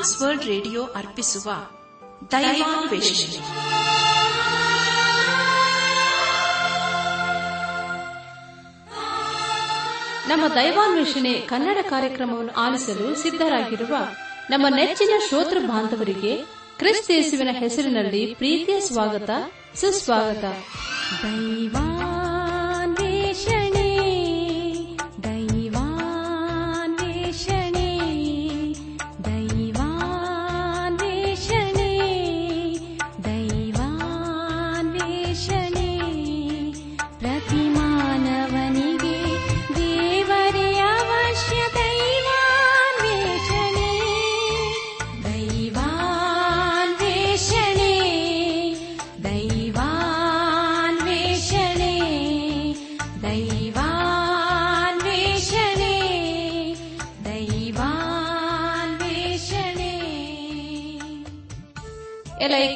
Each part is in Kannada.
ಟ್ರಾನ್ಸ್ ವರ್ಲ್ಡ್ ರೇಡಿಯೋ ಅರ್ಪಿಸುವ ದೈವಾನ್ವೇಷಣೆ ನಮ್ಮ ದೈವಾನ್ವೇಷಣೆ ಕನ್ನಡ ಕಾರ್ಯಕ್ರಮವನ್ನು ಆಲಿಸಲು ಸಿದ್ಧರಾಗಿರುವ ನಮ್ಮ ನೆಚ್ಚಿನ ಶ್ರೋತೃ ಬಾಂಧವರಿಗೆ ಕ್ರಿಸ್ತೇಸುವಿನ ಹೆಸರಿನಲ್ಲಿ ಪ್ರೀತಿಯ ಸ್ವಾಗತ ಸುಸ್ವಾಗತ. ದೈವಾನ್ವೇಷಣೆ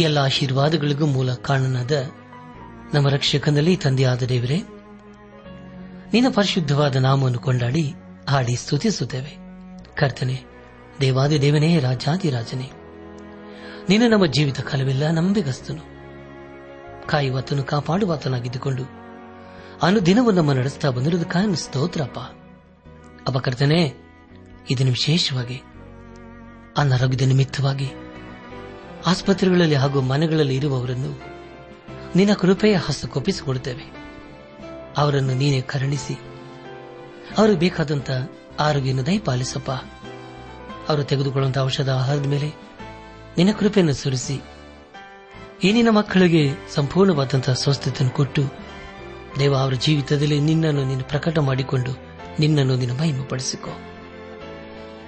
ಎಲ್ಲ ಆಶೀರ್ವಾದಗಳಿಗೂ ಮೂಲ ಕಾರಣನಾದ ನಮ್ಮ ರಕ್ಷಕನಲ್ಲಿ ತಂದೆಯಾದ ದೇವರೇ, ನಿನ್ನ ಪರಿಶುದ್ಧವಾದ ನಾಮವನ್ನು ಕೊಂಡಾಡಿ ಹಾಡಿ ಸ್ತುತಿಸುತ್ತೇವೆ. ಕರ್ತನೆ, ದೇವಾದಿ ದೇವನೇ ರಾಜಾದಿರಾಜನೇ ನೀನು ನಮ್ಮ ಜೀವಿತ ಕಾಲವೆಲ್ಲ ನಂಬಿಗಸ್ತನು. ಕಾಯುವಾತನು, ಕಾಪಾಡುವಾತನಾಗಿದ್ದುಕೊಂಡು ಅನುದಿನವೂ ನಮ್ಮ ನಡೆಸ್ತಾ ಬಂದಿರುವುದಕ್ಕಾಗಿ ಸ್ತೋತ್ರಪ್ಪ. ಅಪಕರ್ತನೆ ಕರ್ತನೆ, ಇದನ್ನು ವಿಶೇಷವಾಗಿ, ಅನಾರೋಗ್ಯದ ನಿಮಿತ್ತವಾಗಿ ಆಸ್ಪತ್ರೆಗಳಲ್ಲಿ ಹಾಗೂ ಮನೆಗಳಲ್ಲಿ ಇರುವವರನ್ನು ನಿನ್ನ ಕೃಪೆಯ ಹಸ್ತಕ್ಕೊಪ್ಪಿಸಿಕೊಡುತ್ತೇವೆ ಅವರನ್ನು ನೀನೇ ಕರುಣಿಸಿ. ಅವರು ಬೇಕಾದಂತ ಆರೋಗ್ಯವನ್ನು ದಯಪಾಲಿಸಪ್ಪ. ಅವರು ತೆಗೆದುಕೊಳ್ಳುವಂತಹ ಔಷಧ ಆಹಾರದ ಮೇಲೆ ನಿನ್ನ ಕೃಪೆಯನ್ನು ಸುರಿಸಿ. ಈ ನಿನ್ನ ಮಕ್ಕಳಿಗೆ ಸಂಪೂರ್ಣವಾದಂತಹ ಸ್ವಸ್ಥತೆಯನ್ನು ಕೊಟ್ಟು ದೇವ ಅವರ ಜೀವಿತದಲ್ಲಿ ನಿನ್ನನ್ನು ನೀನು ಪ್ರಕಟ ಮಾಡಿಕೊಂಡು ನಿನ್ನನ್ನು ನಿನ್ನ ಮಹಿಮೆಪಡಿಸಿಕೊ.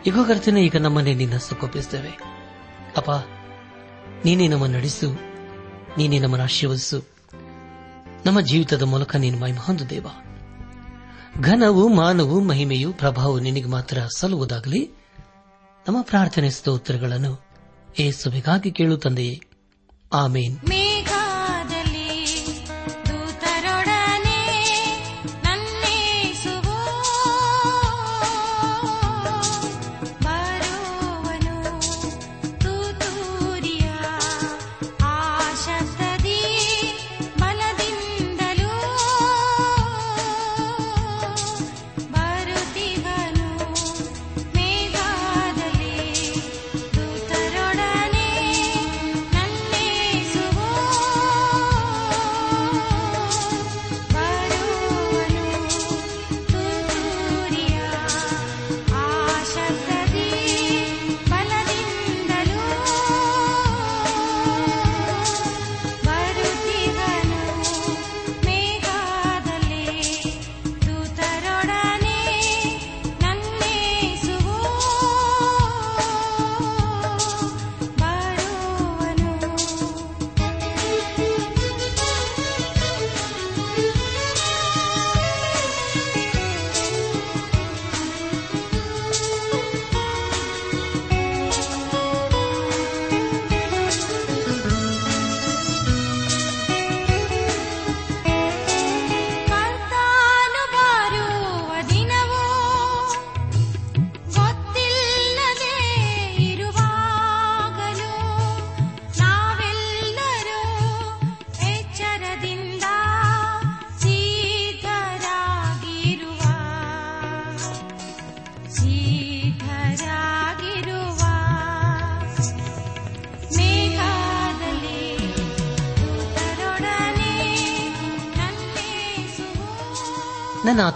ಈಗ ಕರ್ತನೆ ಈಗ ನಮ್ಮನ್ನೇ ನಿನ್ನ ಹಸ್ತಕ್ಕೊಪ್ಪಿಸ್ತೇವೆ ಅಪ್ಪ ನೀನೇ ನಮ್ಮನ್ನು ನಡೆಸು. ನೀನೇ ನಮ್ಮನ್ನು ಆಶೀರ್ವದಿಸು. ನಮ್ಮ ಜೀವಿತದ ಮೂಲಕ ನೀನು ಮೈ ಹೊಂದು ದೇವ. ಘನವು, ಮಾನವು, ಮಹಿಮೆಯು, ಪ್ರಭಾವವು ನಿನಗೆ ಮಾತ್ರ ಸಲ್ಲುವುದಾಗಲಿ. ನಮ್ಮ ಪ್ರಾರ್ಥನೆ ಸ್ತೋತ್ರಗಳನ್ನು ಏಸುವಿಗಾಗಿ ಕೇಳು ತಂದೆಯೇ. ಆಮೇನ್.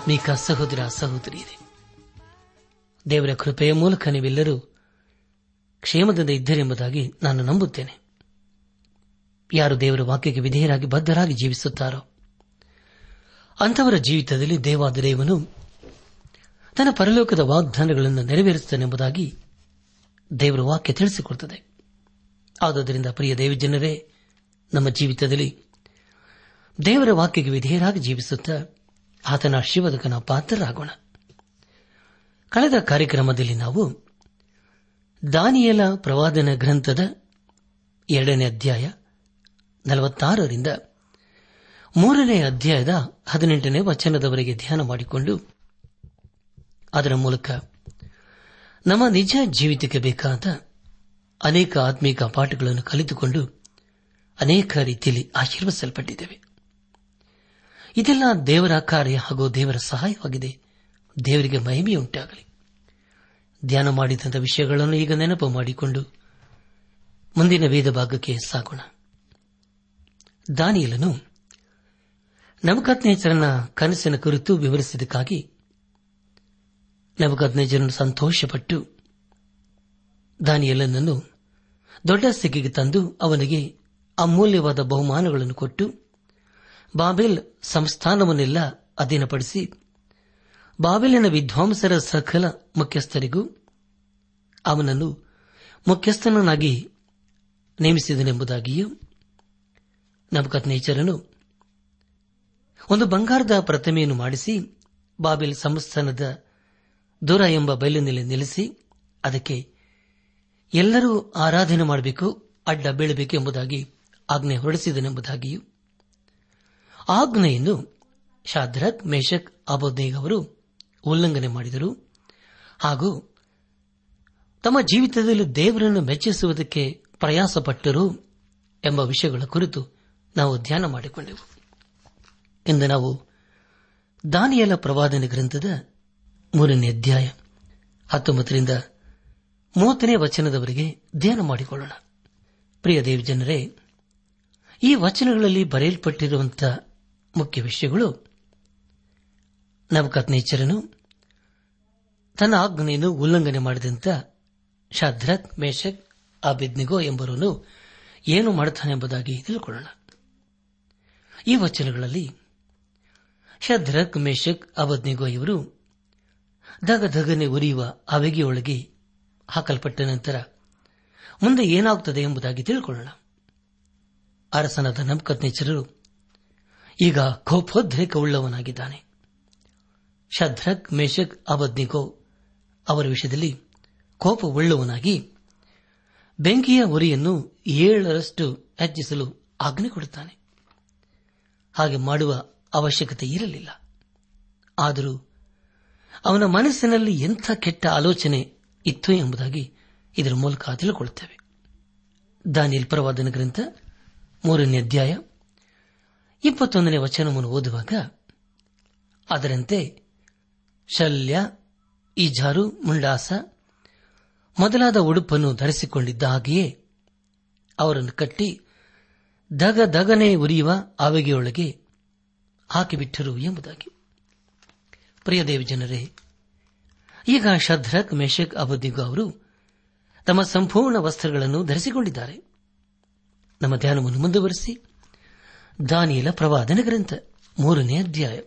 ಆತ್ಮೀಕ ಸಹೋದರ ಸಹೋದರಿಯರೇ, ದೇವರ ಕೃಪೆಯ ಮೂಲಕ ನೀವೆಲ್ಲರೂ ಕ್ಷೇಮದಿಂದ ಇದ್ದರೆಂಬುದಾಗಿ ನಾನು ನಂಬುತ್ತೇನೆ. ಯಾರು ದೇವರ ವಾಕ್ಯಕ್ಕೆ ವಿಧೇಯರಾಗಿ ಬದ್ಧರಾಗಿ ಜೀವಿಸುತ್ತಾರೋ, ಅಂಥವರ ಜೀವಿತದಲ್ಲಿ ದೇವಾದ ದೇವನು ತನ್ನ ಪರಲೋಕದ ವಾಗ್ದಾನಗಳನ್ನು ನೆರವೇರಿಸುತ್ತಾನೆಂಬುದಾಗಿ ದೇವರ ವಾಕ್ಯ ತಿಳಿಸಿಕೊಡುತ್ತದೆ. ಆದುದರಿಂದ ಪ್ರಿಯ ದೇವಜನರೇ, ನಮ್ಮ ಜೀವಿತದಲ್ಲಿ ದೇವರ ವಾಕ್ಯಕ್ಕೆ ವಿಧೇಯರಾಗಿ ಜೀವಿಸುತ್ತಾ ಆತನ ಶಿವದಕನ ಪಾತ್ರರಾಗೋಣ. ಕಳೆದ ಕಾರ್ಯಕ್ರಮದಲ್ಲಿ ನಾವು ದಾನಿಯಲ ಪ್ರವಾದನ ಗ್ರಂಥದ ಎರಡನೇ ಅಧ್ಯಾಯ ನಲವತ್ತಾರರಿಂದ ಮೂರನೇ ಅಧ್ಯಾಯದ ಹದಿನೆಂಟನೇ ವಚನದವರೆಗೆ ಧ್ಯಾನ ಮಾಡಿಕೊಂಡು ಅದರ ಮೂಲಕ ನಮ್ಮ ನಿಜ ಜೀವಿತಕ್ಕೆ ಬೇಕಾದ ಅನೇಕ ಆತ್ಮೀಕ ಪಾಠಗಳನ್ನು ಕಲಿತುಕೊಂಡು ಅನೇಕ ರೀತಿಯಲ್ಲಿ ಆಶೀರ್ವದಿಸಲ್ಪಟ್ಟಿದ್ದೇವೆ. ಇದೆಲ್ಲ ದೇವರ ಕಾರ್ಯ ಹಾಗೂ ದೇವರ ಸಹಾಯವಾಗಿದೆ. ದೇವರಿಗೆ ಮಹಿಮೆಯುಂಟಾಗಲಿ. ಧ್ಯಾನ ಮಾಡಿದಂಥ ವಿಷಯಗಳನ್ನು ಈಗ ನೆನಪು ಮಾಡಿಕೊಂಡು ಮುಂದಿನ ವೇದ ಭಾಗಕ್ಕೆ ಸಾಗೋಣ. ದಾನಿಯಲನು ನವಕತ್ನೇಚರನ ಕನಸಿನ ಕುರಿತು ವಿವರಿಸಿದ್ದಕ್ಕಾಗಿ ನವಕತ್ನೇಜರನು ಸಂತೋಷಪಟ್ಟು ದಾನಿಯಲನನ್ನು ದೊಡ್ಡ ಸ್ಥಿತಿಗೆ ತಂದು ಅವನಿಗೆ ಅಮೂಲ್ಯವಾದ ಬಹುಮಾನಗಳನ್ನು ಕೊಟ್ಟು ಬಾಬೆಲ್ ಸಂಸ್ಥಾನವನ್ನೆಲ್ಲ ಅಧೀನಪಡಿಸಿ ಬಾಬೆಲಿನ ವಿದ್ವಾಂಸರ ಸಕಲ ಮುಖ್ಯಸ್ಥರಿಗೂ ಅವನನ್ನು ಮುಖ್ಯಸ್ಥನನ್ನಾಗಿ ನೇಮಿಸಿದನೆಂಬುದಾಗಿಯೂ ನಬಕತ್ನೇಚರನು ಒಂದು ಬಂಗಾರದ ಪ್ರತಿಮೆಯನ್ನು ಮಾಡಿಸಿ ಬಾಬೆಲ್ ಸಂಸ್ಥಾನದ ದೂರ ಎಂಬ ಬಯಲಿನಲ್ಲಿ ನಿಲ್ಲಿಸಿ ಅದಕ್ಕೆ ಎಲ್ಲರೂ ಆರಾಧನೆ ಮಾಡಬೇಕು, ಅಡ್ಡ ಬೀಳಬೇಕು ಎಂಬುದಾಗಿ ಆಜ್ಞೆ ಹೊರಡಿಸಿದನೆಂಬುದಾಗಿಯೂ ಆಜ್ಞೆಯನ್ನು ಶಾದ್ರಕ್ ಮೇಷಕ್ ಅಬೋದ್ನೇಗ್ ಅವರು ಉಲ್ಲಂಘನೆ ಮಾಡಿದರು. ಹಾಗೂ ತಮ್ಮ ಜೀವಿತದಲ್ಲಿ ದೇವರನ್ನು ಮೆಚ್ಚಿಸುವುದಕ್ಕೆ ಪ್ರಯಾಸಪಟ್ಟರು ಎಂಬ ವಿಷಯಗಳ ಕುರಿತು ನಾವು ಧ್ಯಾನ ಮಾಡಿಕೊಂಡೆವು. ಇಂದು ನಾವು ದಾನಿಯಲ ಪ್ರವಾದನೆ ಗ್ರಂಥದ ಮೂರನೇ ಅಧ್ಯಾಯ ಹತ್ತೊಂಬತ್ತರಿಂದ ಮೂವತ್ತನೇ ವಚನದವರೆಗೆ ಧ್ಯಾನ ಮಾಡಿಕೊಳ್ಳೋಣ. ಪ್ರಿಯ ದೇವಜನರೇ, ಈ ವಚನಗಳಲ್ಲಿ ಬರೆಯಲ್ಪಟ್ಟಿರುವಂತಹ ಮುಖ್ಯ ವಿಷಯಗಳು. ನವಕತ್ನೇಚರನು ತನ್ನ ಆಜ್ಞೆಯನ್ನು ಉಲ್ಲಂಘನೆ ಮಾಡಿದಂತ ಶಾದ್ರಕ್ ಮೇಷಕ್ ಅಬಿದ್ನಿಗೋ ಎಂಬರನ್ನು ಏನು ಮಾಡುತ್ತಾನೆ ಎಂಬುದಾಗಿ ತಿಳ್ಕೊಳ್ಳೋಣ. ಈ ವಚನಗಳಲ್ಲಿ ಶದ್ರಕ್ ಮೇಷಕ್ ಅಬದ್ನಿಗೋ ಇವರು ದಗದಗನೆ ಉರಿಯುವ ಅವೆಗೆಯೊಳಗೆ ಹಾಕಲ್ಪಟ್ಟ ನಂತರ ಮುಂದೆ ಏನಾಗುತ್ತದೆ ಎಂಬುದಾಗಿ ತಿಳ್ಕೊಳ್ಳೋಣ. ಅರಸನಾದ ನಮ್ಕತ್ನೇಚರರು ಈಗ ಕೋಪೋದ್ರೇಕವುಳ್ಳವನಾಗಿದ್ದಾನೆ. ಶದ್ರಕ್ ಮೇಷಕ್ ಅಬದ್ನಿಗೋ ಅವರ ವಿಷಯದಲ್ಲಿ ಕೋಪವುಳ್ಳವನಾಗಿ ಬೆಂಕಿಯ ಉರಿಯನ್ನು ಏಳರಷ್ಟು ಹೆಚ್ಚಿಸಲು ಆಜ್ಞೆ ಕೊಡುತ್ತಾನೆ. ಹಾಗೆ ಮಾಡುವ ಅವಶ್ಯಕತೆ ಇರಲಿಲ್ಲ. ಆದರೂ ಅವನ ಮನಸ್ಸಿನಲ್ಲಿ ಎಂಥ ಕೆಟ್ಟ ಆಲೋಚನೆ ಇತ್ತು ಎಂಬುದಾಗಿ ಇದರ ಮೂಲಕ ತಿಳಿದುಕೊಳ್ಳುತ್ತೇವೆ. ದಾನಿಯಲ್ ಪರವಾದನ ಗ್ರಂಥ ಮೂರನೇ ಅಧ್ಯಾಯ ಇಪ್ಪತ್ತೊಂದನೇ ವಚನವನ್ನು ಓದುವಾಗ, ಅದರಂತೆ, ಶಲ್ಯ, ಈಜಾರು, ಮುಂಡಾಸ, ಮೊದಲಾದ ಉಡುಪನ್ನು ಧರಿಸಿಕೊಂಡಿದ್ದ ಹಾಗೆಯೇ, ಅವರನ್ನು ಕಟ್ಟಿ ದಗ ದಗನೆ ಉರಿಯುವ ಆವೆಗೆಯೊಳಗೆ ಹಾಕಿಬಿಟ್ಟರು ಎಂಬುದಾಗಿ. ಪ್ರಿಯದೇವ ಜನರೇ, ಈಗ ಶದ್ರಕ್ ಮೇಷಕ್ ಅಬದಿಗು ಅವರು ತಮ್ಮ ಸಂಪೂರ್ಣ ವಸ್ತ್ರಗಳನ್ನು ಧರಿಸಿಕೊಂಡಿದ್ದಾರೆ. ನಮ್ಮ ಧ್ಯಾನವನ್ನು ಮುಂದುವರೆಸಿ. ದಾನಿಯಲ ಪ್ರವಾದನ ಗ್ರಂಥ, ಮೂರನೇ ಅಧ್ಯಾಯ,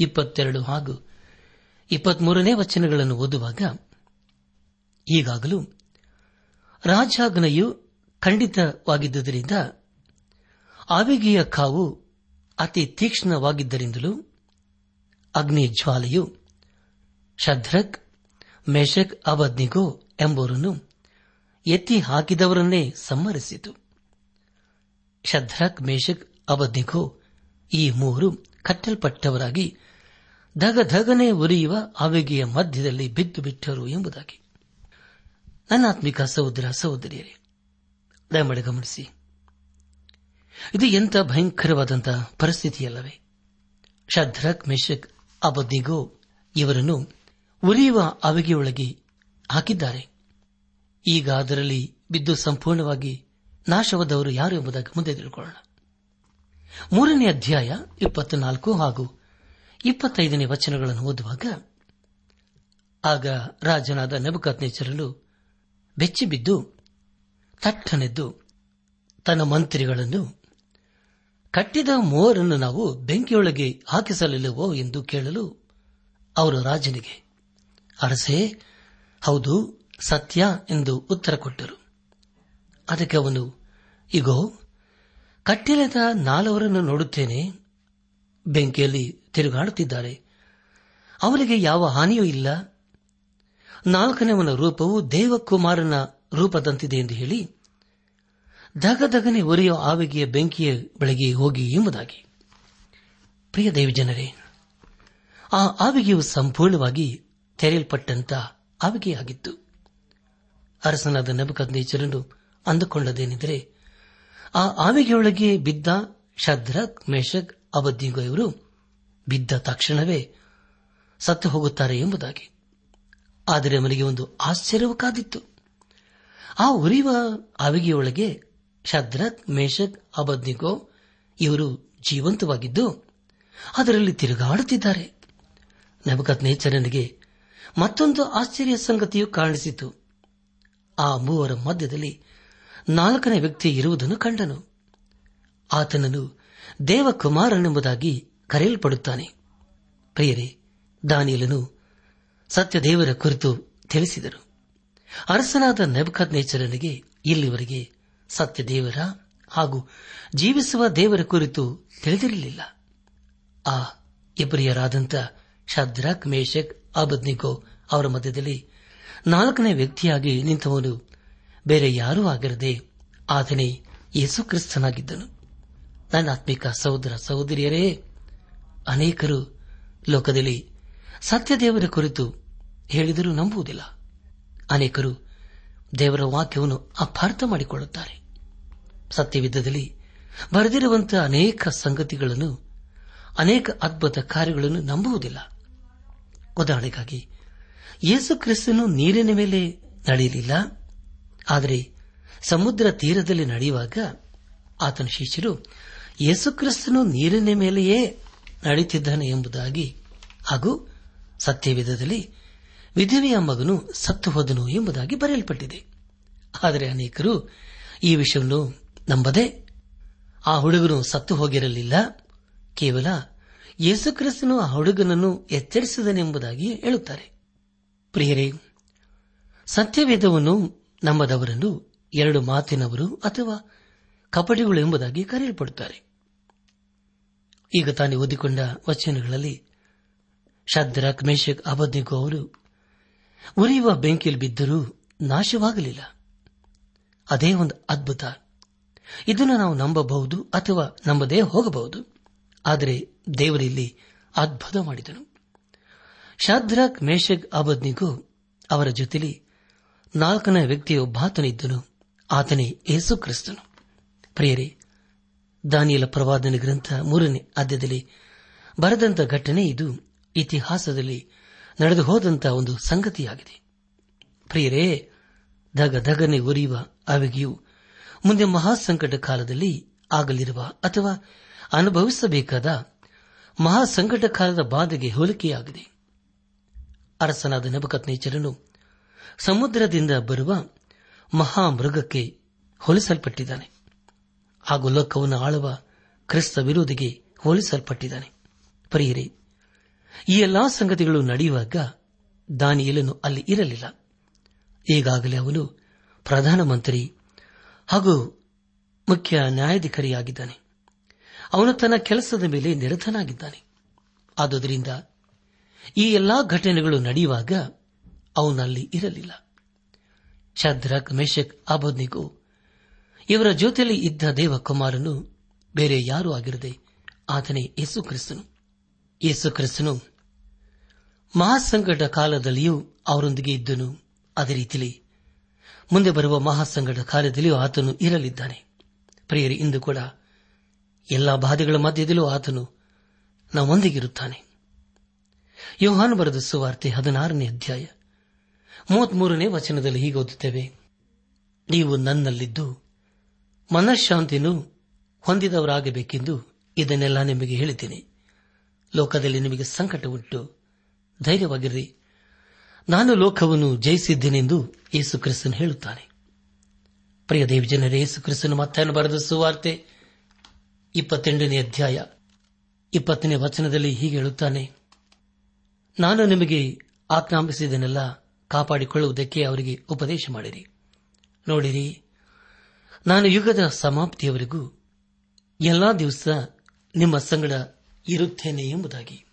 ಇಪ್ಪತ್ತೆರಡು ಹಾಗೂ ಇಪ್ಪತ್ಮೂರನೇ ವಚನಗಳನ್ನು ಓದುವಾಗ, ಈಗಾಗಲೂ ರಾಜಾಗ್ನೆಯು ಖಂಡಿತವಾಗಿದ್ದುದರಿಂದ, ಆವಿಗೆಯ ಕಾವು ಅತಿ ತೀಕ್ಷ್ಣವಾಗಿದ್ದರಿಂದಲೂ ಅಗ್ನಿ ಜ್ವಾಲೆಯು ಶದ್ರಕ್ ಮೇಷಕ್ ಅವದ್ನಿಗೋ ಎಂಬುವರನ್ನು ಎತ್ತಿ ಹಾಕಿದವರನ್ನೇ ಸಮ್ಮರಿಸಿತು ಶದ್ರಕ್ ಮೇಷಕ್ ಅವದ್ನಿಗೋ ಈ ಮೂವರು ಕಟ್ಟಲ್ಪಟ್ಟವರಾಗಿ ಧಗಧಗನೆ ಉರಿಯುವ ಅವಿಗೆಯ ಮಧ್ಯದಲ್ಲಿ ಬಿದ್ದು ಬಿಟ್ಟರು ಎಂಬುದಾಗಿ. ನನ್ನಾತ್ಮಿಕ ಸಹೋದರ ಸಹೋದರಿಯರೇ, ದಯಮಾಡಿ ಗಮನಿಸಿ. ಇದು ಎಂಥ ಭಯಂಕರವಾದಂತಹ ಪರಿಸ್ಥಿತಿಯಲ್ಲವೇ. ಶದ್ರಕ್, ಮೆಷಕ್ ಅಬದಿಗೋ ಇವರನ್ನು ಉರಿಯುವ ಅವಿಗೆಯೊಳಗೆ ಹಾಕಿದ್ದಾರೆ. ಈಗ ಅದರಲ್ಲಿ ಬಿದ್ದು ಸಂಪೂರ್ಣವಾಗಿ ನಾಶವಾದವರು ಯಾರು ಎಂಬುದಾಗಿ ಮುಂದೆ ತಿಳ್ಕೊಳ್ಳೋಣ. ಮೂರನೇ ಅಧ್ಯಾಯ ಇಪ್ಪತ್ನಾಲ್ಕು ಹಾಗೂ ಇಪ್ಪತ್ತೈದನೇ ವಚನಗಳನ್ನು ಓದುವಾಗ, ಆಗ ರಾಜನಾದ ನೆಬಕತ್ನೇಚರಲು ಬೆಚ್ಚಿಬಿದ್ದು, ತಟ್ಟನೆದ್ದು ತನ್ನ ಮಂತ್ರಿಗಳನ್ನು, ಕಟ್ಟಿದ ಮೂವರನ್ನು ನಾವು ಬೆಂಕಿಯೊಳಗೆ ಹಾಕಿಸಲಿಲ್ಲವೋ ಎಂದು ಕೇಳಲು ಅವರು ರಾಜನಿಗೆ, ಅರಸೆ, ಹೌದು, ಸತ್ಯ ಎಂದು ಉತ್ತರ ಕೊಟ್ಟರು. ಅದಕ್ಕೆ ಅವನು, ಇಗೋ ಕಟ್ಟಿಲದ ನಾಲ್ವರನ್ನು ನೋಡುತ್ತೇನೆ. ಬೆಂಕಿಯಲ್ಲಿ ತಿರುಗಾಡುತ್ತಿದ್ದಾರೆ. ಅವರಿಗೆ ಯಾವ ಹಾನಿಯೂ ಇಲ್ಲ. ನಾಲ್ಕನೇವನ ರೂಪವು ದೇವಕುಮಾರನ ರೂಪದಂತಿದೆ ಎಂದು ಹೇಳಿ, ಧಗಧಗನೆ ಉರಿಯೋ ಆವಿಗೆಯ ಬೆಂಕಿಯ ಬೆಳಗ್ಗೆ ಹೋಗಿ ಎಂಬುದಾಗಿ ಪ್ರಿಯ ದೇವಜನರೇ ಆ ಆವಿಗೆಯು ಸಂಪೂರ್ಣವಾಗಿ ತೆರೆಯಲ್ಪಟ್ಟಂತ ಆವಿಗೆಯಾಗಿತ್ತು. ಅರಸನಾದ ನಬಕದ್ನೇಚರನ್ನು ಅಂದುಕೊಂಡದೇನೆಂದರೆ ಆ ಆವಿಗೆಯೊಳಗೆ ಬಿದ್ದ ಶದ್ರಕ್ ಮೇಷಕ್ ಅವಧಿಗೂ ಇವರು ಬಿದ್ದ ತಕ್ಷಣವೇ ಸತ್ತು ಹೋಗುತ್ತಾರೆ ಎಂಬುದಾಗಿ. ಆದರೆ ಅವನಿಗೆ ಒಂದು ಆಶ್ಚರ್ಯವೂ ಕಾದಿತ್ತು. ಆ ಉರಿಯುವ ಆವಿಗೆಯೊಳಗೆ ಶದ್ರಕ್ ಮೇಷಕ್ ಅಬದ್ನಿಗೋ ಇವರು ಜೀವಂತವಾಗಿದ್ದು ಅದರಲ್ಲಿ ತಿರುಗಾಡುತ್ತಿದ್ದಾರೆ. ನಬಕತ್ನೇಚರನಿಗೆ ಮತ್ತೊಂದು ಆಶ್ಚರ್ಯ ಸಂಗತಿಯು ಕಾಣಿಸಿತು. ಆ ಮೂವರ ಮಧ್ಯದಲ್ಲಿ ನಾಲ್ಕನೇ ವ್ಯಕ್ತಿ ಇರುವುದನ್ನು ಕಂಡನು. ಆತನನ್ನು ದೇವಕುಮಾರನೆಂಬುದಾಗಿ ಕರೆಯಲ್ಪಡುತ್ತಾನೆ. ಪ್ರಿಯರೇ, ದಾನಿಯಲನು ಸತ್ಯದೇವರ ಕುರಿತು ತಿಳಿಸಿದರು ಅರಸನಾದ ನೆಬಕದ್ ನೇಚರನಿಗೆ ಇಲ್ಲಿವರೆಗೆ ಸತ್ಯದೇವರ ಹಾಗೂ ಜೀವಿಸುವ ದೇವರ ಕುರಿತು ತಿಳಿದಿರಲಿಲ್ಲ. ಆ ಇಬ್ಬರಿಯರಾದಂಥ ಶದ್ರಾಕ್ ಮೇಷಕ್ ಅಬದ್ನಿಗೋ ಅವರ ಮಧ್ಯದಲ್ಲಿ ನಾಲ್ಕನೇ ವ್ಯಕ್ತಿಯಾಗಿ ನಿಂತವನು. ಬೇರೆ ಯಾರೂ ಆಗಿರದೆ ಆತನೇ ಯೇಸು ಕ್ರಿಸ್ತನಾಗಿದ್ದನು. ನನ್ನ ಆತ್ಮಿಕ ಸಹೋದರ ಸಹೋದರಿಯರೇ, ಅನೇಕರು ಲೋಕದಲ್ಲಿ ಸತ್ಯದೇವರ ಕುರಿತು ಹೇಳಿದರೂ ನಂಬುವುದಿಲ್ಲ. ಅನೇಕರು ದೇವರ ವಾಕ್ಯವನ್ನು ಅಪಾರ್ಥ ಮಾಡಿಕೊಳ್ಳುತ್ತಾರೆ. ಸತ್ಯವಿದ್ದದಲ್ಲಿ ಬರೆದಿರುವಂತಹ ಅನೇಕ ಸಂಗತಿಗಳನ್ನು, ಅನೇಕ ಅದ್ಭುತ ಕಾರ್ಯಗಳನ್ನು ನಂಬುವುದಿಲ್ಲ. ಉದಾಹರಣೆಗಾಗಿ, ಯೇಸು ಕ್ರಿಸ್ತನು ನೀರಿನ ಮೇಲೆ ನಡೆಯಲಿಲ್ಲ. ಆದರೆ ಸಮುದ್ರ ತೀರದಲ್ಲಿ ನಡೆಯುವಾಗ ಆತನ ಶಿಷ್ಯರು ಯೇಸುಕ್ರಿಸ್ತನು ನೀರಿನ ಮೇಲೆಯೇ ನಡೆಯುತ್ತಿದ್ದಾನೆ ಎಂಬುದಾಗಿ ಹಾಗೂ ಸತ್ಯವಿಧದಲ್ಲಿ ವಿಧವೆಯ ಮಗನು ಸತ್ತು ಹೋದನು ಎಂಬುದಾಗಿ ಬರೆಯಲ್ಪಟ್ಟಿದೆ. ಆದರೆ ಅನೇಕರು ಈ ವಿಷಯವನ್ನು ನಂಬದೆ ಆ ಹುಡುಗನು ಸತ್ತು ಹೋಗಿರಲಿಲ್ಲ. ಕೇವಲ ಯೇಸುಕ್ರಿಸ್ತನು ಆ ಹುಡುಗನನ್ನು ಎಚ್ಚರಿಸಿದನೆಂಬುದಾಗಿ ಹೇಳುತ್ತಾರೆ. ಪ್ರಿಯರೇ, ಸತ್ಯವೇದವನ್ನು ನಂಬದವರನ್ನು ಎರಡು ಮಾತಿನವರು ಅಥವಾ ಕಪಟಿಗಳು ಎಂಬುದಾಗಿ ಕರೆಯಲ್ಪಡುತ್ತಾರೆ. ಈಗ ತಾನೇ ಓದಿಕೊಂಡ ವಚನಗಳಲ್ಲಿ ಶದ್ರಕ್ ಮೇಷಕ್ ಅಬದ್ನಿಗೋ ಅವರು, ಉರಿಯುವ ಬೆಂಕಿಯಲ್ಲಿ ಬಿದ್ದರೂ ನಾಶವಾಗಲಿಲ್ಲ. ಅದೇ ಒಂದು ಅದ್ಭುತ. ಇದನ್ನು ನಾವು ನಂಬಬಹುದು ಅಥವಾ ನಂಬದೇ ಹೋಗಬಹುದು. ಆದರೆ ದೇವರಲ್ಲಿ ಅದ್ಭುತ ಮಾಡಿದನು. ಶಾದ್ರಾಕ್ ಮೇಷಕ್ ಅಬದ್ನಿಗೂ ಅವರ ಜೊತೆಲಿ ನಾಲ್ಕನೇ ವ್ಯಕ್ತಿಯೊಬ್ಬಾತನಿದ್ದನು ಆತನೇ ಯೇಸು ಕ್ರಿಸ್ತನು. ಪ್ರಿಯರೇ, ದಾನಿಯಲ ಪ್ರವಾದನ ಗ್ರಂಥ ಮೂರನೇ ಆದ್ಯದಲ್ಲಿ ಬರೆದಂತ ಘಟನೆ ಇದು. ಇತಿಹಾಸದಲ್ಲಿ ನಡೆದು ಹೋದಂತಹ ಒಂದು ಸಂಗತಿಯಾಗಿದೆ. ಪ್ರಿಯರೇ, ಧಗ ಧಗನೆ ಉರಿಯುವ ಅವಿಗೆಯು ಮುಂದೆ ಮಹಾಸಂಕಟ ಕಾಲದಲ್ಲಿ ಆಗಲಿರುವ ಅಥವಾ ಅನುಭವಿಸಬೇಕಾದ ಮಹಾಸಂಕಟ ಕಾಲದ ಬಾಧೆಗೆ ಹೋಲಿಕೆಯಾಗಿದೆ. ಅರಸನಾದ ನಬಕತ್ನೇಚರನು ಸಮುದ್ರದಿಂದ ಬರುವ ಮಹಾಮೃಗಕ್ಕೆ ಹೋಲಿಸಲ್ಪಟ್ಟಿದ್ದಾನೆ. ಹಾಗೂ ಲೋಕವನ್ನು ಆಳುವ ಕ್ರಿಸ್ತ ವಿರೋಧಿಗೆ ಹೋಲಿಸಲ್ಪಟ್ಟಿದ್ದಾನೆ. ಪರಿಯರೆ, ಈ ಎಲ್ಲಾ ಸಂಗತಿಗಳು ನಡೆಯುವಾಗ ದಾನಿಯಲನು ಅಲ್ಲಿ ಇರಲಿಲ್ಲ. ಈಗಾಗಲೇ ಅವನು ಪ್ರಧಾನಮಂತ್ರಿ ಹಾಗೂ ಮುಖ್ಯ ನ್ಯಾಯಾಧಿಕಾರಿಯಾಗಿದ್ದಾನೆ. ಅವನು ತನ್ನ ಕೆಲಸದ ಮೇಲೆ ನಿರತನಾಗಿದ್ದಾನೆ. ಆದುದರಿಂದ ಈ ಎಲ್ಲಾ ಘಟನೆಗಳು ನಡೆಯುವಾಗ ಅವನಲ್ಲಿ ಇರಲಿಲ್ಲ. ಶದ್ರಕ್ ಮೇಷಕ್ ಅಬದ್ನಿಗೂ ಇವರ ಜೊತೆಯಲ್ಲಿ ಇದ್ದ ದೇವಕುಮಾರನು ಬೇರೆ ಯಾರೂ ಆಗಿರದೆ ಆತನೇ ಯೇಸು ಕ್ರಿಸ್ತನು. ಯೇಸು ಕ್ರಿಸ್ತನು ಮಹಾಸಂಕಟ ಕಾಲದಲ್ಲಿಯೂ ಅವರೊಂದಿಗೆ ಇದ್ದನು. ಅದೇ ರೀತಿಯಲ್ಲಿ ಮುಂದೆ ಬರುವ ಮಹಾಸಂಕಟ ಕಾಲದಲ್ಲಿಯೂ ಆತನು ಇರಲಿದ್ದಾನೆ. ಪ್ರಿಯರಿ, ಇಂದು ಕೂಡ ಎಲ್ಲಾ ಬಾಧೆಗಳ ಮಧ್ಯದಲ್ಲೂ ಆತನು ನಮ್ಮೊಂದಿಗಿರುತ್ತಾನೆ ಯೋಹಾನ್ ಬರೆದ ಸುವಾರ್ತೆ ಹದಿನಾರನೇ ಅಧ್ಯಾಯ. ಮೂವತ್ಮೂರನೇ ವಚನದಲ್ಲಿ ಹೀಗೆ ಓದುತ್ತೇವೆ. ನೀವು ನನ್ನಲ್ಲಿದ್ದು ಮನಃಶಾಂತಿಯನ್ನು ಹೊಂದಿದವರಾಗಬೇಕೆಂದು ಇದನ್ನೆಲ್ಲ ನಿಮಗೆ ಹೇಳಿದ್ದೇನೆ. ಲೋಕದಲ್ಲಿ ನಿಮಗೆ ಸಂಕಟ ಉಂಟು. ಧೈರ್ಯವಾಗಿರ್ರಿ ನಾನು ಲೋಕವನ್ನು ಜಯಿಸಿದ್ದೇನೆಂದು ಯೇಸು ಕ್ರಿಸ್ತನ್ ಹೇಳುತ್ತಾನೆ. ಪ್ರಿಯ ದೇವಿ ಜನರೇ, ಯೇಸು ಕ್ರಿಸ್ತನು ಮತ್ತಾನು ಬರೆದ ಸುವಾರ್ತೆ ಇಪ್ಪತ್ತೆಂಟನೇ ಅಧ್ಯಾಯ ಇಪ್ಪತ್ತನೇ ವಚನದಲ್ಲಿ ಹೀಗೆ ಹೇಳುತ್ತಾನೆ. ನಾನು ನಿಮಗೆ ಆಜ್ಞಾಪಿಸಿದನೆಲ್ಲ ಕಾಪಾಡಿಕೊಳ್ಳುವುದಕ್ಕೆ ಅವರಿಗೆ ಉಪದೇಶ ಮಾಡಿರಿ. ನೋಡಿರಿ, ನಾನು ಯುಗದ ಸಮಾಪ್ತಿಯವರೆಗೂ ಎಲ್ಲಾ ದಿವಸ ನಿಮ್ಮ ಸಂಗಡ ಇರುತ್ತೇನೆ ಎಂಬುದಾಗಿ.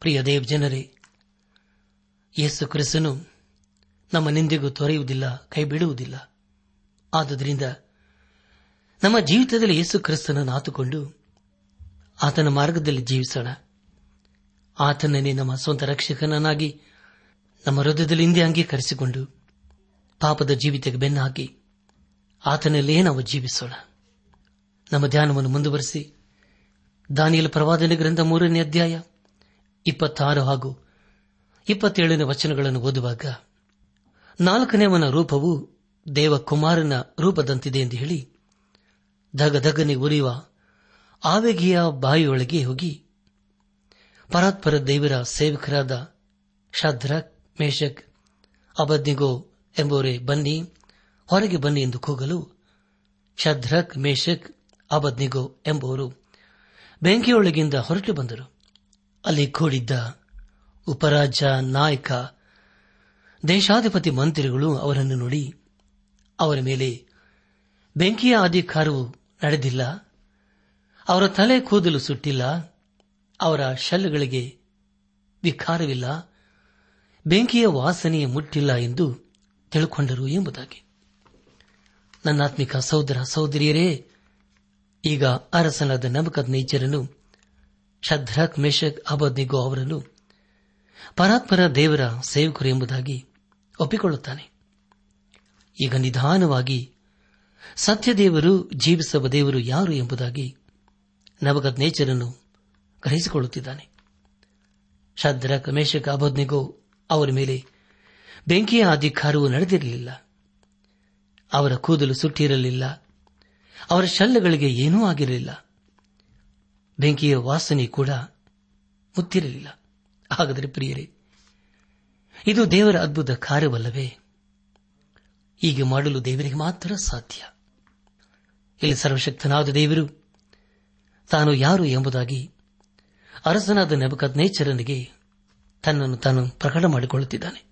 ಪ್ರಿಯ ದೇವ್ ಜನರೇ, ಯೇಸು ಕ್ರಿಸ್ತನು ನಮ್ಮ ನಿಂದೆಗೂ ತೊರೆಯುವುದಿಲ್ಲ ಕೈ ಬಿಡುವುದಿಲ್ಲ ಆದುದರಿಂದ ನಮ್ಮ ಜೀವಿತದಲ್ಲಿ ಯೇಸು ಕ್ರಿಸ್ತನನ್ನು ಆತುಕೊಂಡು ಆತನ ಮಾರ್ಗದಲ್ಲಿ ಜೀವಿಸೋಣ. ಆತನನ್ನೇ ನಮ್ಮ ಸ್ವಂತ ರಕ್ಷಕನನ್ನಾಗಿ ನಮ್ಮ ಹೃದಯದಲ್ಲಿ ಹಿಂದೆ ಅಂಗೀಕರಿಸಿಕೊಂಡು ಪಾಪದ ಜೀವಿತಕ್ಕೆ ಬೆನ್ನು ಹಾಕಿ ಆತನಲ್ಲೇ ನಾವು ಜೀವಿಸೋಣ. ನಮ್ಮ ಧ್ಯಾನವನ್ನು ಮುಂದುವರೆಸಿ. ದಾನಿಯಲ ಪ್ರವಾದನೆ ಗ್ರಂಥ ಮೂರನೇ ಅಧ್ಯಾಯ ಇಪ್ಪತ್ತಾರು ಹಾಗೂ ಇಪ್ಪತ್ತೇಳನೇ ವಚನಗಳನ್ನು ಓದುವಾಗ ನಾಲ್ಕನೇವನ ರೂಪವು ದೇವಕುಮಾರನ ರೂಪದಂತಿದೆ ಎಂದು ಹೇಳಿ ದಗದಗನೆ ಉರಿಯುವ ಆವೇಗಿಯ ಬಾಯಿಯೊಳಗೆ ಹೋಗಿ ಪರಾತ್ಪರ ದೇವರ ಸೇವಕರಾದ ಶದ್ರಕ್ ಮೇಷಕ್ ಅಬದ್ನಿಗೋ ಎಂಬುವರೇ ಬನ್ನಿ, ಹೊರಗೆ ಬನ್ನಿ ಎಂದು ಕೂಗಲು ಶದ್ರಕ್ ಮೇಷಕ್ ಅಬದ್ನಿಗೋ ಎಂಬುವರು ಬೆಂಕಿಯೊಳಗಿಂದ ಹೊರಟು ಬಂದರು. ಅಲ್ಲಿ ಕೂಡಿದ್ದ ಉಪರಾಜ ನಾಯಕ, ದೇಶಾಧಿಪತಿ ಮಂತ್ರಿಗಳು ಅವರನ್ನು ನೋಡಿ, ಅವರ ಮೇಲೆ ಬೆಂಕಿಯ ಅಧಿಕಾರವು ನಡೆದಿಲ್ಲ, ಅವರ ತಲೆ ಕೂದಲು ಸುಟ್ಟಿಲ್ಲ, ಅವರ ಶಲ್ಲುಗಳಿಗೆ ವಿಕಾರವಿಲ್ಲ ಬೆಂಕಿಯ ವಾಸನೆಯ ಮುಟ್ಟಿಲ್ಲ ಎಂದು ತಿಳ್ಕೊಂಡರು ಎಂಬುದಾಗಿ. ನನ್ನಾತ್ಮಿಕ ಸಹೋದರ ಸಹೋದರಿಯರೇ, ಈಗ ಅರಸನಾದ ನಮಕದ್ ನೇಚರನು ಶದ್ರಕ್ ಮೇಷಕ್ ಅಬದ್ನಿಗೋ ಅವರನ್ನು ಪರಾತ್ಪರ ದೇವರ ಸೇವಕರು ಎಂಬುದಾಗಿ ಒಪ್ಪಿಕೊಳ್ಳುತ್ತಾನೆ. ಈಗ ನಿಧಾನವಾಗಿ ಸತ್ಯದೇವರು ಜೀವಿಸುವ ದೇವರು ಯಾರು ಎಂಬುದಾಗಿ ನವಗದ್ ನೇಚರನ್ನು ಗ್ರಹಿಸಿಕೊಳ್ಳುತ್ತಿದ್ದಾನೆ. ಶದ್ರಕ್ ಮೇಷಕ್ ಅಬದ್ನಿಗೋ ಅವರ ಮೇಲೆ ಬೆಂಕಿಯ ಅಧಿಕಾರವು ನಡೆದಿರಲಿಲ್ಲ. ಅವರ ಕೂದಲು ಸುಟ್ಟಿರಲಿಲ್ಲ. ಅವರ ಶಲ್ಲಗಳಿಗೆ ಏನೂ ಆಗಿರಲಿಲ್ಲ. ಬೆಂಕಿಯ ವಾಸನೆ ಕೂಡ ಮುತ್ತಿರಲಿಲ್ಲ. ಹಾಗಾದರೆ ಪ್ರಿಯರೇ, ಇದು ದೇವರ ಅದ್ಭುತ ಕಾರ್ಯವಲ್ಲವೇ? ಹೀಗೆ ಮಾಡಲು ದೇವರಿಗೆ ಮಾತ್ರ ಸಾಧ್ಯ. ಇಲ್ಲಿ ಸರ್ವಶಕ್ತನಾದ ದೇವರು, ತಾನು ಯಾರು ಎಂಬುದಾಗಿ ಅರಸನಾದ ನೆಬಕದ್ ನೇಚರನಿಗೆ ತನ್ನನ್ನು ತಾನು ಪ್ರಕಟ ಮಾಡಿಕೊಳ್ಳುತ್ತಿದ್ದಾನೆ.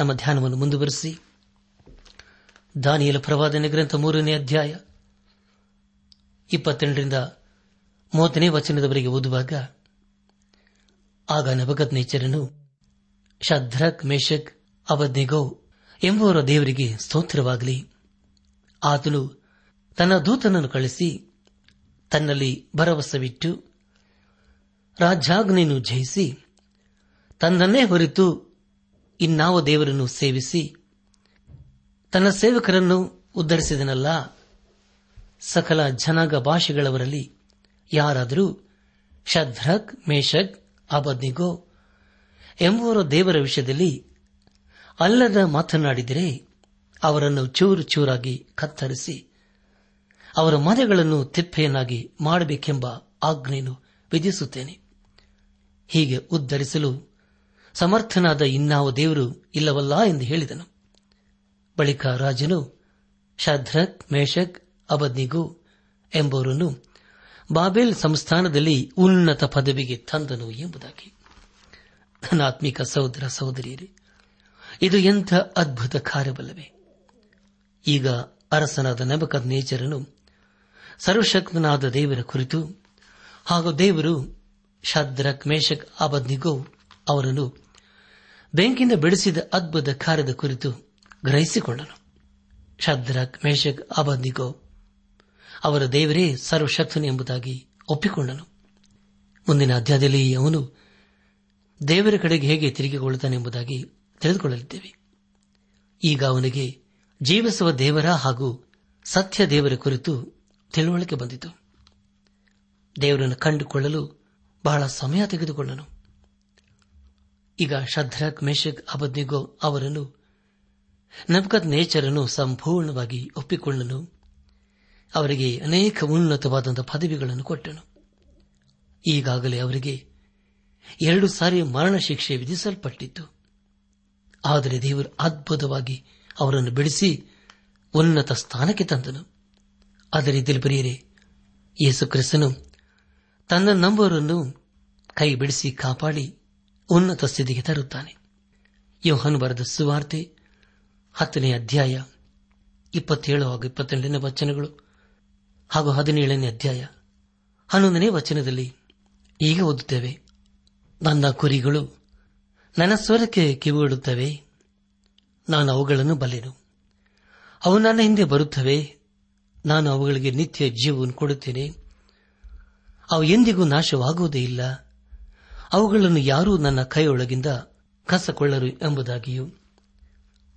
ನಮ್ಮ ಧ್ಯಾನವನ್ನು ಮುಂದುವರೆಸಿ. ದಾನಿಯಲ ಪ್ರವಾದನೆ ಗ್ರಂಥ ಮೂರನೇ ಅಧ್ಯಾಯ ಇಪ್ಪತ್ತೆಂಟರಿಂದ ಮೂವತ್ತನೇ ವಚನದವರೆಗೆ ಓದುವಾಗ, ಆಗ ನಬಗತ್ ನೇಚರನು ಶದ್ರಕ್ ಮೇಷಕ್ ಅವದ್ನಿಗೋ ಎಂಬುವರ ದೇವರಿಗೆ ಸ್ತೋತ್ರವಾಗಲಿ. ಆತನು ತನ್ನ ದೂತನನ್ನು ಕಳಿಸಿ ತನ್ನಲ್ಲಿ ಭರವಸವಿಟ್ಟು ರಾಜ್ಯಾಗ್ನೆಯನ್ನು ಜಯಿಸಿ ತನ್ನನ್ನೇ ಹೊರಿತು ಇನ್ನಾವ ದೇವರನ್ನು ಸೇವಿಸಿ ತನ್ನ ಸೇವಕರನ್ನು ಉದ್ದರಿಸಿದನಲ್ಲ ಸಕಲ ಜನಾಂಗ ಭಾಷೆಗಳವರಲ್ಲಿ ಯಾರಾದರೂ ಶದ್ರಕ್ ಮೇಷಕ್ ಅಬದ್ನಿಗೋ ಎಂಬುವರ ದೇವರ ವಿಷಯದಲ್ಲಿ ಅಲ್ಲದ ಮಾತನಾಡಿದರೆ ಅವರನ್ನು ಚೂರು ಚೂರಾಗಿ ಕತ್ತರಿಸಿ ಅವರ ಮನೆಗಳನ್ನು ತಿಪ್ಪೆಯನ್ನಾಗಿ ಮಾಡಬೇಕೆಂಬ ಆಜ್ಞೆಯನ್ನು ವಿಧಿಸುತ್ತೇನೆ. ಹೀಗೆ ಉದ್ದರಿಸಲು ಸಮರ್ಥನಾದ ಇನ್ನಾವ ದೇವರು ಇಲ್ಲವಲ್ಲ ಎಂದು ಹೇಳಿದನು. ಬಳಿಕ ರಾಜನು ಶದ್ರಕ್ ಮೇಷಕ್ ಅಬದ್ನಿಗು ಎಂಬುವರನ್ನು ಬಾಬೆಲ್ ಸಂಸ್ಥಾನದಲ್ಲಿ ಉನ್ನತ ಪದವಿಗೆ ತಂದನು ಎಂಬುದಾಗಿ. ಧನಾತ್ಮಿಕ ಆತ್ಮಿಕ ಸಹೋದರ ಸಹೋದರಿಯರೇ, ಇದು ಎಂಥ ಅದ್ಭುತ ಕಾರ್ಯವಲ್ಲವೇ. ಈಗ ಅರಸನಾದ ನಬಕ ನೇಚರನು ಸರ್ವಶಕ್ತನಾದ ದೇವರ ಕುರಿತು ಹಾಗೂ ದೇವರು ಶದ್ರಕ್ ಮೇಷಕ್ ಅಬದ್ನಿಗೋ ಅವರನ್ನು ಬೆಂಕಿಯಿಂದ ಬಿಡಿಸಿದ ಅದ್ಭುತ ಕಾರ್ಯದ ಕುರಿತು ಗ್ರಹಿಸಿಕೊಂಡನು ಶದ್ರಕ್ ಮೇಷಕ್ ಅಬಂದಿಗೋ ಅವರ ದೇವರೇ ಸರ್ವಶಕ್ತನು ಎಂಬುದಾಗಿ ಒಪ್ಪಿಕೊಂಡನು. ಮುಂದಿನ ಅಧ್ಯಾಯದಲ್ಲಿ ಅವನು ದೇವರ ಕಡೆಗೆ ಹೇಗೆ ತಿರುಗಿಕೊಳ್ಳುತ್ತಾನೆಂಬುದಾಗಿ ತಿಳಿದುಕೊಳ್ಳಲಿದ್ದೇವೆ. ಈಗ ಅವನಿಗೆ ಜೀವಿಸುವ ದೇವರ ಹಾಗೂ ಸತ್ಯ ದೇವರ ಕುರಿತು ತಿಳುವಳಿಕೆ ಬಂದಿತು. ದೇವರನ್ನು ಕಂಡುಕೊಳ್ಳಲು ಬಹಳ ಸಮಯ ತೆಗೆದುಕೊಂಡನು ಈಗ ಶದ್ರಕ್, ಮೇಷಕ್, ಅಬದ್ನಿಗೋ ಅವರನ್ನು ನಬ್ಕತ್ ನೇಚರನ್ನು ಸಂಪೂರ್ಣವಾಗಿ ಒಪ್ಪಿಕೊಂಡನು ಅವರಿಗೆ ಅನೇಕ ಉನ್ನತವಾದಂತಹ ಪದವಿಗಳನ್ನು ಕೊಟ್ಟನು. ಈಗಾಗಲೇ ಅವರಿಗೆ ಎರಡು ಸಾರಿ ಮರಣ ಶಿಕ್ಷೆ ವಿಧಿಸಲ್ಪಟ್ಟಿತ್ತು. ಆದರೆ ದೇವರು ಅದ್ಭುತವಾಗಿ ಅವರನ್ನು ಬಿಡಿಸಿ ಉನ್ನತ ಸ್ಥಾನಕ್ಕೆ ತಂದನು. ಅದೇ ರೀತಿಯಲ್ಲಿ ಬರೆಯರೆ ಯೇಸು ಕ್ರಿಸ್ತನು ತನ್ನ ನಂಬರನ್ನು ಕೈ ಬಿಡಿಸಿ ಕಾಪಾಡಿ ಉನ್ನತ ಸ್ಥಿತಿಗೆ ತರುತ್ತಾನೆ. ಯೋಹನ್ ಬರೆದ ಸುವಾರ್ತೆ ಹತ್ತನೇ ಅಧ್ಯಾಯ ಇಪ್ಪತ್ತೇಳು ಹಾಗೂ ಇಪ್ಪತ್ತೆಂಟನೇ ವಚನಗಳು ಹಾಗೂ ಹದಿನೇಳನೇ ಅಧ್ಯಾಯ ಹನ್ನೊಂದನೇ ವಚನದಲ್ಲಿ ಈಗ ಓದುತ್ತೇವೆ. ನನ್ನ ಕುರಿಗಳು ನನ್ನ ಸ್ವರಕ್ಕೆ ಕಿವಿಡುತ್ತವೆ ನಾನು ಅವುಗಳನ್ನು ಬಲ್ಲೆನು. ಅವು ನನ್ನ ಹಿಂದೆ ಬರುತ್ತವೆ, ನಾನು ಅವುಗಳಿಗೆ ನಿತ್ಯ ಜೀವವನ್ನು ಕೊಡುತ್ತೇನೆ. ಅವು ಎಂದಿಗೂ ನಾಶವಾಗುವುದೇ ಇಲ್ಲ. ಅವುಗಳನ್ನು ಯಾರೂ ನನ್ನ ಕೈಯೊಳಗಿಂದ ಕಸಕೊಳ್ಳರು ಎಂಬುದಾಗಿಯೂ.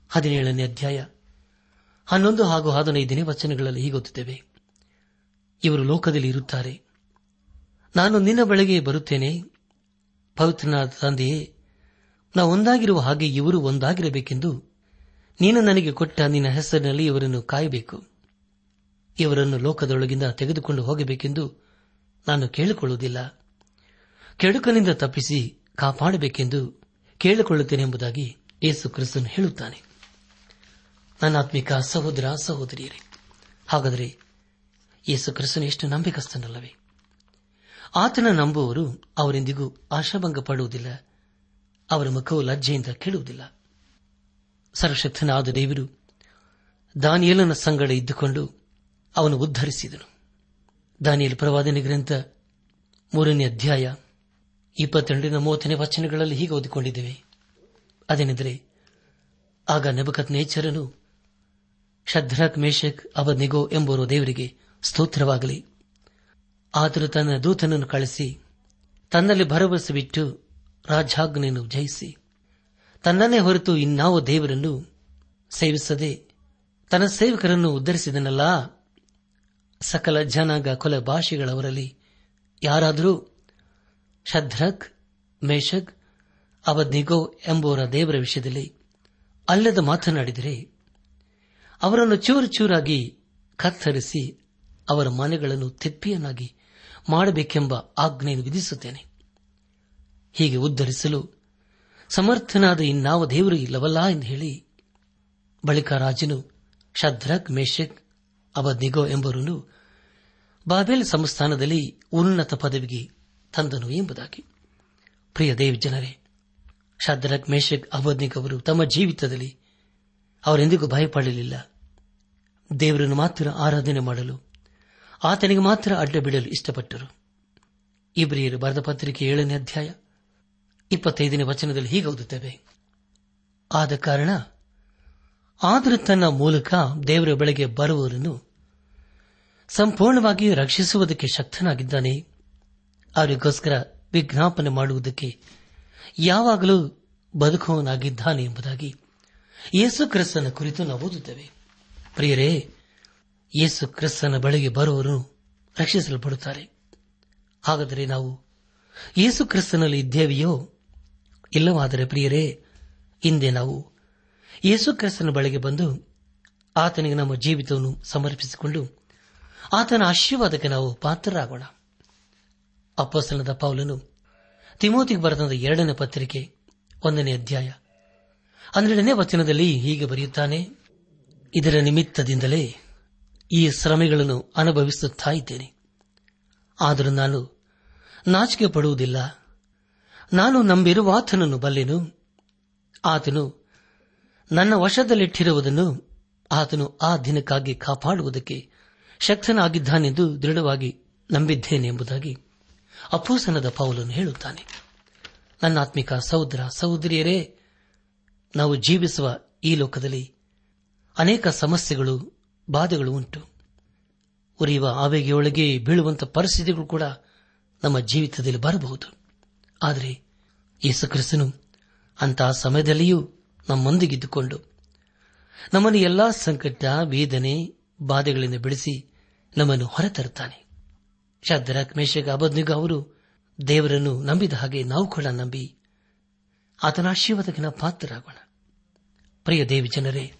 ಹದಿನೇಳನೇ ಅಧ್ಯಾಯ. ಹನ್ನೊಂದು ಹಾಗೂ ಹದಿನೈದನೇ ವಚನಗಳಲ್ಲಿ ಹೀಗೊತ್ತುತ್ತೇವೆ ಇವರು ಲೋಕದಲ್ಲಿ ಇರುತ್ತಾರೆ. ನಾನು ನಿನ್ನ ಬಳಿಗೆ ಬರುತ್ತೇನೆ. ಪವಿತ್ರನಾದ ತಂದೆಯೇ ನಾ ಒಂದಾಗಿರುವ ಹಾಗೆ ಇವರು ಒಂದಾಗಿರಬೇಕೆಂದು ನೀನು ನನಗೆ ಕೊಟ್ಟ ನಿನ್ನ ಹೆಸರಿನಲ್ಲಿ ಇವರನ್ನು ಕಾಯಬೇಕು. ಇವರನ್ನು ಲೋಕದೊಳಗಿಂದ ತೆಗೆದುಕೊಂಡು ಹೋಗಬೇಕೆಂದು ನಾನು ಕೇಳಿಕೊಳ್ಳುವುದಿಲ್ಲ. ಕೆಡುಕನಿಂದ ತಪ್ಪಿಸಿ ಕಾಪಾಡಬೇಕೆಂದು ಕೇಳಿಕೊಳ್ಳುತ್ತೇನೆ ಎಂಬುದಾಗಿ ಯೇಸು ಕ್ರಿಸ್ತನು ಹೇಳುತ್ತಾನೆ. ನನ್ನ ಆತ್ಮಿಕ ಸಹೋದರ, ಸಹೋದರಿಯರೇ, ಹಾಗಾದರೆ ಯೇಸು ಕ್ರಿಸ್ತನು ಎಷ್ಟು ನಂಬಿಕಸ್ತನಲ್ಲವೇ ಆತನ ನಂಬುವವರು ಅವರೆಂದಿಗೂ ಆಶಾಭಂಗ ಪಡುವುದಿಲ್ಲ ಅವರ ಮುಖವು ಲಜ್ಜೆಯಿಂದ ಕೇಳುವುದಿಲ್ಲ. ಸರ್ವಶಕ್ತನಾದ ದೇವರು ದಾನಿಯಲನ ಸಂಗಡ ಇದ್ದುಕೊಂಡು ಅವನು ಉದ್ಧರಿಸಿದನು. ದಾನಿಯಲ್ ಪ್ರವಾದನೆ ಗ್ರಂಥ ಮೂರನೇ ಅಧ್ಯಾಯ ಇಪ್ಪತ್ತೆರಡರಿಂದ ಮೂವತ್ತನೇ ವಚನಗಳಲ್ಲಿ ಹೀಗೆ ಓದಿಕೊಂಡಿದ್ದೇವೆ. ಅದೇನೆಂದರೆ, ಆಗ ನಬಕತ್ ನೇಚರನು ಶದ್ರಕ್ ಮೇಷಕ್ ಅವನಿಗೋ ಎಂಬುವರು ದೇವರಿಗೆ ಸ್ತೋತ್ರವಾಗಲಿ. ಆತನು ತನ್ನ ದೂತನನ್ನು ಕಳಿಸಿ ತನ್ನಲ್ಲಿ ಭರವಸೆ ಬಿಟ್ಟು ರಾಜಾಜ್ಞೆಯನ್ನು ಜಯಿಸಿ, ತನ್ನನ್ನೇ ಹೊರತು ಇನ್ನಾವ ದೇವರನ್ನು ಸೇವಿಸದೆ ತನ್ನ ಸೇವಕರನ್ನು ಉದ್ದರಿಸಿದನಲ್ಲ ಸಕಲ ಜನಾಂಗ ಕೊಲೆ ಭಾಷೆಗಳವರಲ್ಲಿ ಯಾರಾದರೂ ಶದ್ರಕ್ ಮೇಷಕ್ ಅವಧಿಗೋ ಎಂಬುವರ ದೇವರ ವಿಷಯದಲ್ಲಿ ಅಲ್ಲದ ಮಾತನಾಡಿದರೆ ಅವರನ್ನು ಚೂರು ಚೂರಾಗಿ ಕತ್ತರಿಸಿ ಅವರ ಮನೆಗಳನ್ನು ತಿಪ್ಪಿಯನ್ನಾಗಿ ಮಾಡಬೇಕೆಂಬ ಆಜ್ಞೆಯನ್ನು ವಿಧಿಸುತ್ತೇನೆ. ಹೀಗೆ ಉದ್ಧರಿಸಲು ಸಮರ್ಥನಾದ ಇನ್ನಾವ ದೇವರು ಇಲ್ಲವಲ್ಲ ಎಂದು ಹೇಳಿ ಬಳಿಕ ರಾಜನು ಶದ್ರಕ್ ಮೇಷಕ್ ಅವಧಿಗೋ ಎಂಬರನ್ನು ಬಾಬೆಲ್ ಸಂಸ್ಥಾನದಲ್ಲಿ ಉನ್ನತ ಪದವಿಗೆ ತಂದನು ಎಂಬುದಾಗಿ. ಪ್ರಿಯ ದೇವ್ ಜನರೇ ಶಾದ್ರಕ್ ಮೇಷಕ್ ಅವರು ತಮ್ಮ ಜೀವಿತದಲ್ಲಿ ಅವರೆಂದಿಗೂ ಭಯಪಡಲಿಲ್ಲ. ದೇವರನ್ನು ಮಾತ್ರ ಆರಾಧನೆ ಮಾಡಲು, ಆತನಿಗೆ ಮಾತ್ರ ಅಡ್ಡ ಬಿಡಲು ಇಷ್ಟಪಟ್ಟರು. ಇಬ್ರಿಯರು ಬರೆದ ಪತ್ರಿಕೆ ಏಳನೇ ಅಧ್ಯಾಯ ಇಪ್ಪತ್ತೈದನೇ ವಚನದಲ್ಲಿ ಹೀಗೆ ಓದುತ್ತೇವೆ. ಆದ ಕಾರಣ ಆದರೂ ತನ್ನ ಮೂಲಕ ದೇವರ ಬೆಳೆಗೆ ಬರುವವರನ್ನು ಸಂಪೂರ್ಣವಾಗಿ ರಕ್ಷಿಸುವುದಕ್ಕೆ ಶಕ್ತನಾಗಿದ್ದಾನೆ. ಅವರಿಗೋಸ್ಕರ ವಿಜ್ಞಾಪನೆ ಮಾಡುವುದಕ್ಕೆ ಯಾವಾಗಲೂ ಬದುಕುವನಾಗಿದ್ದಾನೆ ಎಂಬುದಾಗಿ ಯೇಸು ಕ್ರಿಸ್ತನ ಕುರಿತು ನಾವು ಓದುತ್ತೇವೆ. ಪ್ರಿಯರೇ, ಯೇಸು ಕ್ರಿಸ್ತನ ಬಳಿಗೆ ಬರುವವರು ರಕ್ಷಿಸಲ್ಪಡುತ್ತಾರೆ. ಹಾಗಾದರೆ ನಾವು ಯೇಸು ಕ್ರಿಸ್ತನಲ್ಲಿ ಇದ್ದೇವೆಯೋ? ಇಲ್ಲವಾದರೆ ಪ್ರಿಯರೇ, ಹಿಂದೆ ನಾವು ಯೇಸು ಕ್ರಿಸ್ತನ ಬಳಿಗೆ ಬಂದು ಆತನಿಗೆ ನಮ್ಮ ಜೀವಿತವನ್ನು ಸಮರ್ಪಿಸಿಕೊಂಡು ಆತನ ಆಶೀರ್ವಾದಕ್ಕೆ ನಾವು ಪಾತ್ರರಾಗೋಣ. ಅಪ್ಪಸ್ತನದ ಪೌಲನು ತಿಮೋತಿಗೆ ಬರೆದ ಎರಡನೇ ಪತ್ರಿಕೆ, ಒಂದನೇ ಅಧ್ಯಾಯ. ಹನ್ನೆರಡನೇ ವಚನದಲ್ಲಿ ಹೀಗೆ ಬರೆಯುತ್ತಾನೆ, ಇದರ ನಿಮಿತ್ತದಿಂದಲೇ ಈ ಶ್ರಮೆಗಳನ್ನು ಅನುಭವಿಸುತ್ತಾ ಇದ್ದೇನೆ. ಆದರೂ ನಾನು ನಾಚಿಕೆ ಪಡುವುದಿಲ್ಲ ನಾನು ನಂಬಿರುವ ಆತನನ್ನು ಬಲ್ಲೆನು. ಆತನು ನನ್ನ ವಶದಲ್ಲಿಟ್ಟಿರುವುದನ್ನು ಆತನು ಆ ದಿನಕ್ಕಾಗಿ ಕಾಪಾಡುವುದಕ್ಕೆ ಶಕ್ತನಾಗಿದ್ದಾನೆಂದು ದೃಢವಾಗಿ ನಂಬಿದ್ದೇನೆ ಎಂಬುದಾಗಿ ಅಪೋಸನದ ಪೌಲನ್ನು ಹೇಳುತ್ತಾನೆ, ನನ್ನ ಆತ್ಮಿಕ ಸಹೋದರ, ಸಹೋದರಿಯರೇ, ನಾವು ಜೀವಿಸುವ ಈ ಲೋಕದಲ್ಲಿ ಅನೇಕ ಸಮಸ್ಯೆಗಳು, ಬಾಧೆಗಳು ಉಂಟು. ಉರಿಯುವ ಆವೇಗೆಯೊಳಗೆ ಬೀಳುವಂತಹ ಪರಿಸ್ಥಿತಿಗಳು ಕೂಡ ನಮ್ಮ ಜೀವಿತದಲ್ಲಿ ಬರಬಹುದು. ಆದರೆ ಯೇಸುಕ್ರಿಸ್ತನು ಅಂತಹ ಸಮಯದಲ್ಲಿಯೂ ನಮ್ಮೊಂದಿಗಿದ್ದುಕೊಂಡು ನಮ್ಮನ್ನು ಎಲ್ಲಾ ಸಂಕಟ, ವೇದನೆ, ಬಾಧೆಗಳಿಂದ ಬಿಡಿಸಿ ನಮ್ಮನ್ನು ಹೊರತರುತ್ತಾನೆ. ಶದ್ರಕ್ ಮೇಷಗ ಅಬದ್ನಿಗ ಅವರು ದೇವರನ್ನು ನಂಬಿದ ಹಾಗೆ ನಾವು ಕೂಡ ನಂಬಿ ಆತನ ಆಶೀರ್ವಾದಕ್ಕಿನ ಪಾತ್ರರಾಗೋಣ. ಪ್ರಿಯ ದೇವಿ ಜನರೇ,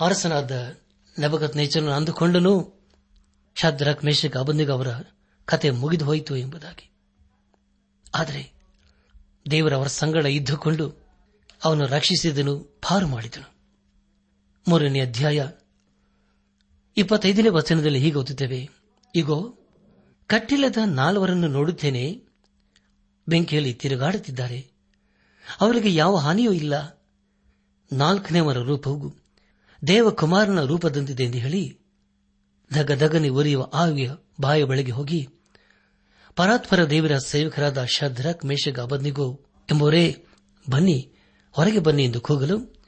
ಅರಸನಾದ ನವಗತ್ ನೇಚರನ್ನು ಅಂದುಕೊಂಡನು ಶದ್ರಕ್ ಮೇಷಕ್ ಅಬಂದಿಗ ಅವರ ಕತೆ ಮುಗಿದು ಹೋಯಿತು ಎಂಬುದಾಗಿ. ಆದರೆ ದೇವರವರ ಸಂಗಡ ಇದ್ದುಕೊಂಡು ಅವನು ರಕ್ಷಿಸಿದನು, ಪಾರು ಮಾಡಿದನು. ಮೂರನೇ ಅಧ್ಯಾಯ ಇಪ್ಪತ್ತೈದನೇ ವಚನದಲ್ಲಿ ಹೀಗೆ ಓದುತ್ತೇವೆ ಈಗೋ ಕಟ್ಟಿಲ್ಲದ ನಾಲ್ವರನ್ನು ನೋಡುತ್ತೇನೆ. ಬೆಂಕಿಯಲ್ಲಿ ತಿರುಗಾಡುತ್ತಿದ್ದಾರೆ. ಅವರಿಗೆ ಯಾವ ಹಾನಿಯೂ ಇಲ್ಲ. ನಾಲ್ಕನೇವರ ರೂಪವು ದೇವಕುಮಾರನ ರೂಪದಂತಿದೆ ಎಂದು ಹೇಳಿ ದಗ ದಗನೆ ಉರಿಯುವ ಆವಿಯ ಬಾಯ ಬಳಿಗೆ ಹೋಗಿ, ಪರಾತ್ಪರ ದೇವರ ಸೇವಕರಾದ ಶದ್ರಕ್ ಮೇಷಗ ಅಬದ್ನಿಗೋ ಎಂಬುವರೇ ಬನ್ನಿ, ಹೊರಗೆ ಬನ್ನಿ ಎಂದು ಕೂಗಲು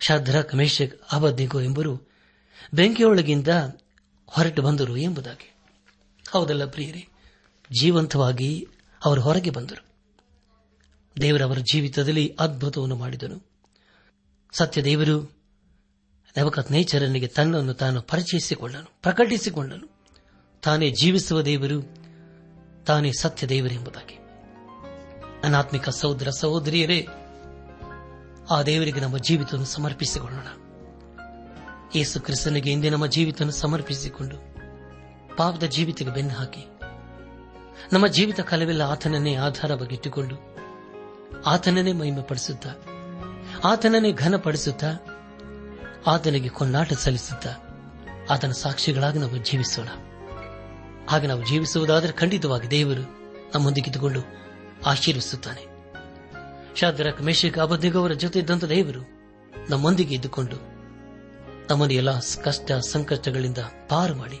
ಶದ್ರಕ್ ಮೇಷಕ್ ಅಬದ್ನಿಗೋ ಎಂಬರು ಬೆಂಕಿಯೊಳಗಿಂದ ಹೊರಟು ಬಂದರು ಎಂಬುದಾಗಿ. ಹೌದಲ್ಲ ಪ್ರಿಯರೇ? ಜೀವಂತವಾಗಿ ಅವರು ಹೊರಗೆ ಬಂದರು. ದೇವರವರ ಜೀವಿತದಲ್ಲಿ ಅದ್ಭುತವನ್ನು ಮಾಡಿದನು. ಸತ್ಯ ದೇವರು ನವಕತ್ ನೇಚರನಿಗೆ ತನ್ನನ್ನು ತಾನು ಪರಿಚಯಿಸಿಕೊಂಡನು, ಪ್ರಕಟಿಸಿಕೊಂಡನು. ತಾನೇ ಜೀವಿಸುವ ದೇವರು, ತಾನೇ ಸತ್ಯ ದೇವರೆಂಬುದಾಗಿ ಅನಾತ್ಮಿಕ ಸಹೋದರ ಸಹೋದರಿಯರೇ, ಆ ದೇವರಿಗೆ ನಮ್ಮ ಜೀವಿತವನ್ನು ಸಮರ್ಪಿಸಿಕೊಳ್ಳೋಣ. ಯೇಸು ಕ್ರಿಸ್ತನಿಗೆ ಇಂದೇ ನಮ್ಮ ಜೀವಿತವನ್ನು ಸಮರ್ಪಿಸಿಕೊಂಡು ಪಾಪದ ಜೀವಿತಕ್ಕೆ ಬೆನ್ನು ಹಾಕಿ. ನಮ್ಮ ಜೀವಿತ ಕಾಲವೆಲ್ಲ ಆತನನ್ನೇ ಆಧಾರವಾಗಿಟ್ಟುಕೊಂಡು ಆತನನ್ನೇ ಮಹಿಮೆ ಪಡಿಸುತ್ತ ಆತನನ್ನೇ ಘನಪಡಿಸುತ್ತ, ಆತನಿಗೆ ಕೊನ್ನಾಟ ಸಲ್ಲಿಸುತ್ತ ಆತನ ಸಾಕ್ಷಿಗಳಾಗಿ ನಾವು ಜೀವಿಸೋಣ. ಹಾಗೆ ನಾವು ಜೀವಿಸುವುದಾದರೆ ಖಂಡಿತವಾಗಿ ದೇವರು ನಮ್ಮೊಂದಿಗಿದ್ದುಕೊಂಡು ಆಶೀರ್ವಿಸುತ್ತಾನೆ. ಶಾದ್ರಕ್ ಮೇಷಕ್ ಅಬದ್ನಿಗವರ ಜೊತೆ ಇದ್ದಂತ ದೇವರು ನಮ್ಮೊಂದಿಗೆ ಇದ್ದುಕೊಂಡು ನಮ್ಮನ್ನು ಎಲ್ಲ ಕಷ್ಟ, ಸಂಕಷ್ಟಗಳಿಂದ ಪಾರು ಮಾಡಿ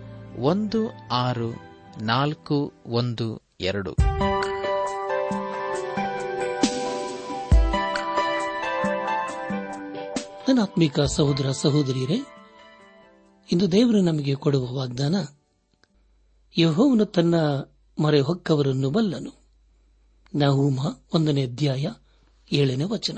ಒಂದು ಆರು ನಾಲ್ಕು ಒಂದು ಎರಡು. ಅನಾತ್ಮಿಕ ಸಹೋದರ ಸಹೋದರಿಯರೇ, ಇಂದು ದೇವರು ನಮಗೆ ಕೊಡುವ ವಾಗ್ದಾನ, ಯಹೋವನು ತನ್ನ ಮರೆ ಹೊಕ್ಕವರನ್ನು ಬಲ್ಲನು. ನಹೂಮ ಒಂದನೇ ಅಧ್ಯಾಯ ಏಳನೇ ವಚನ.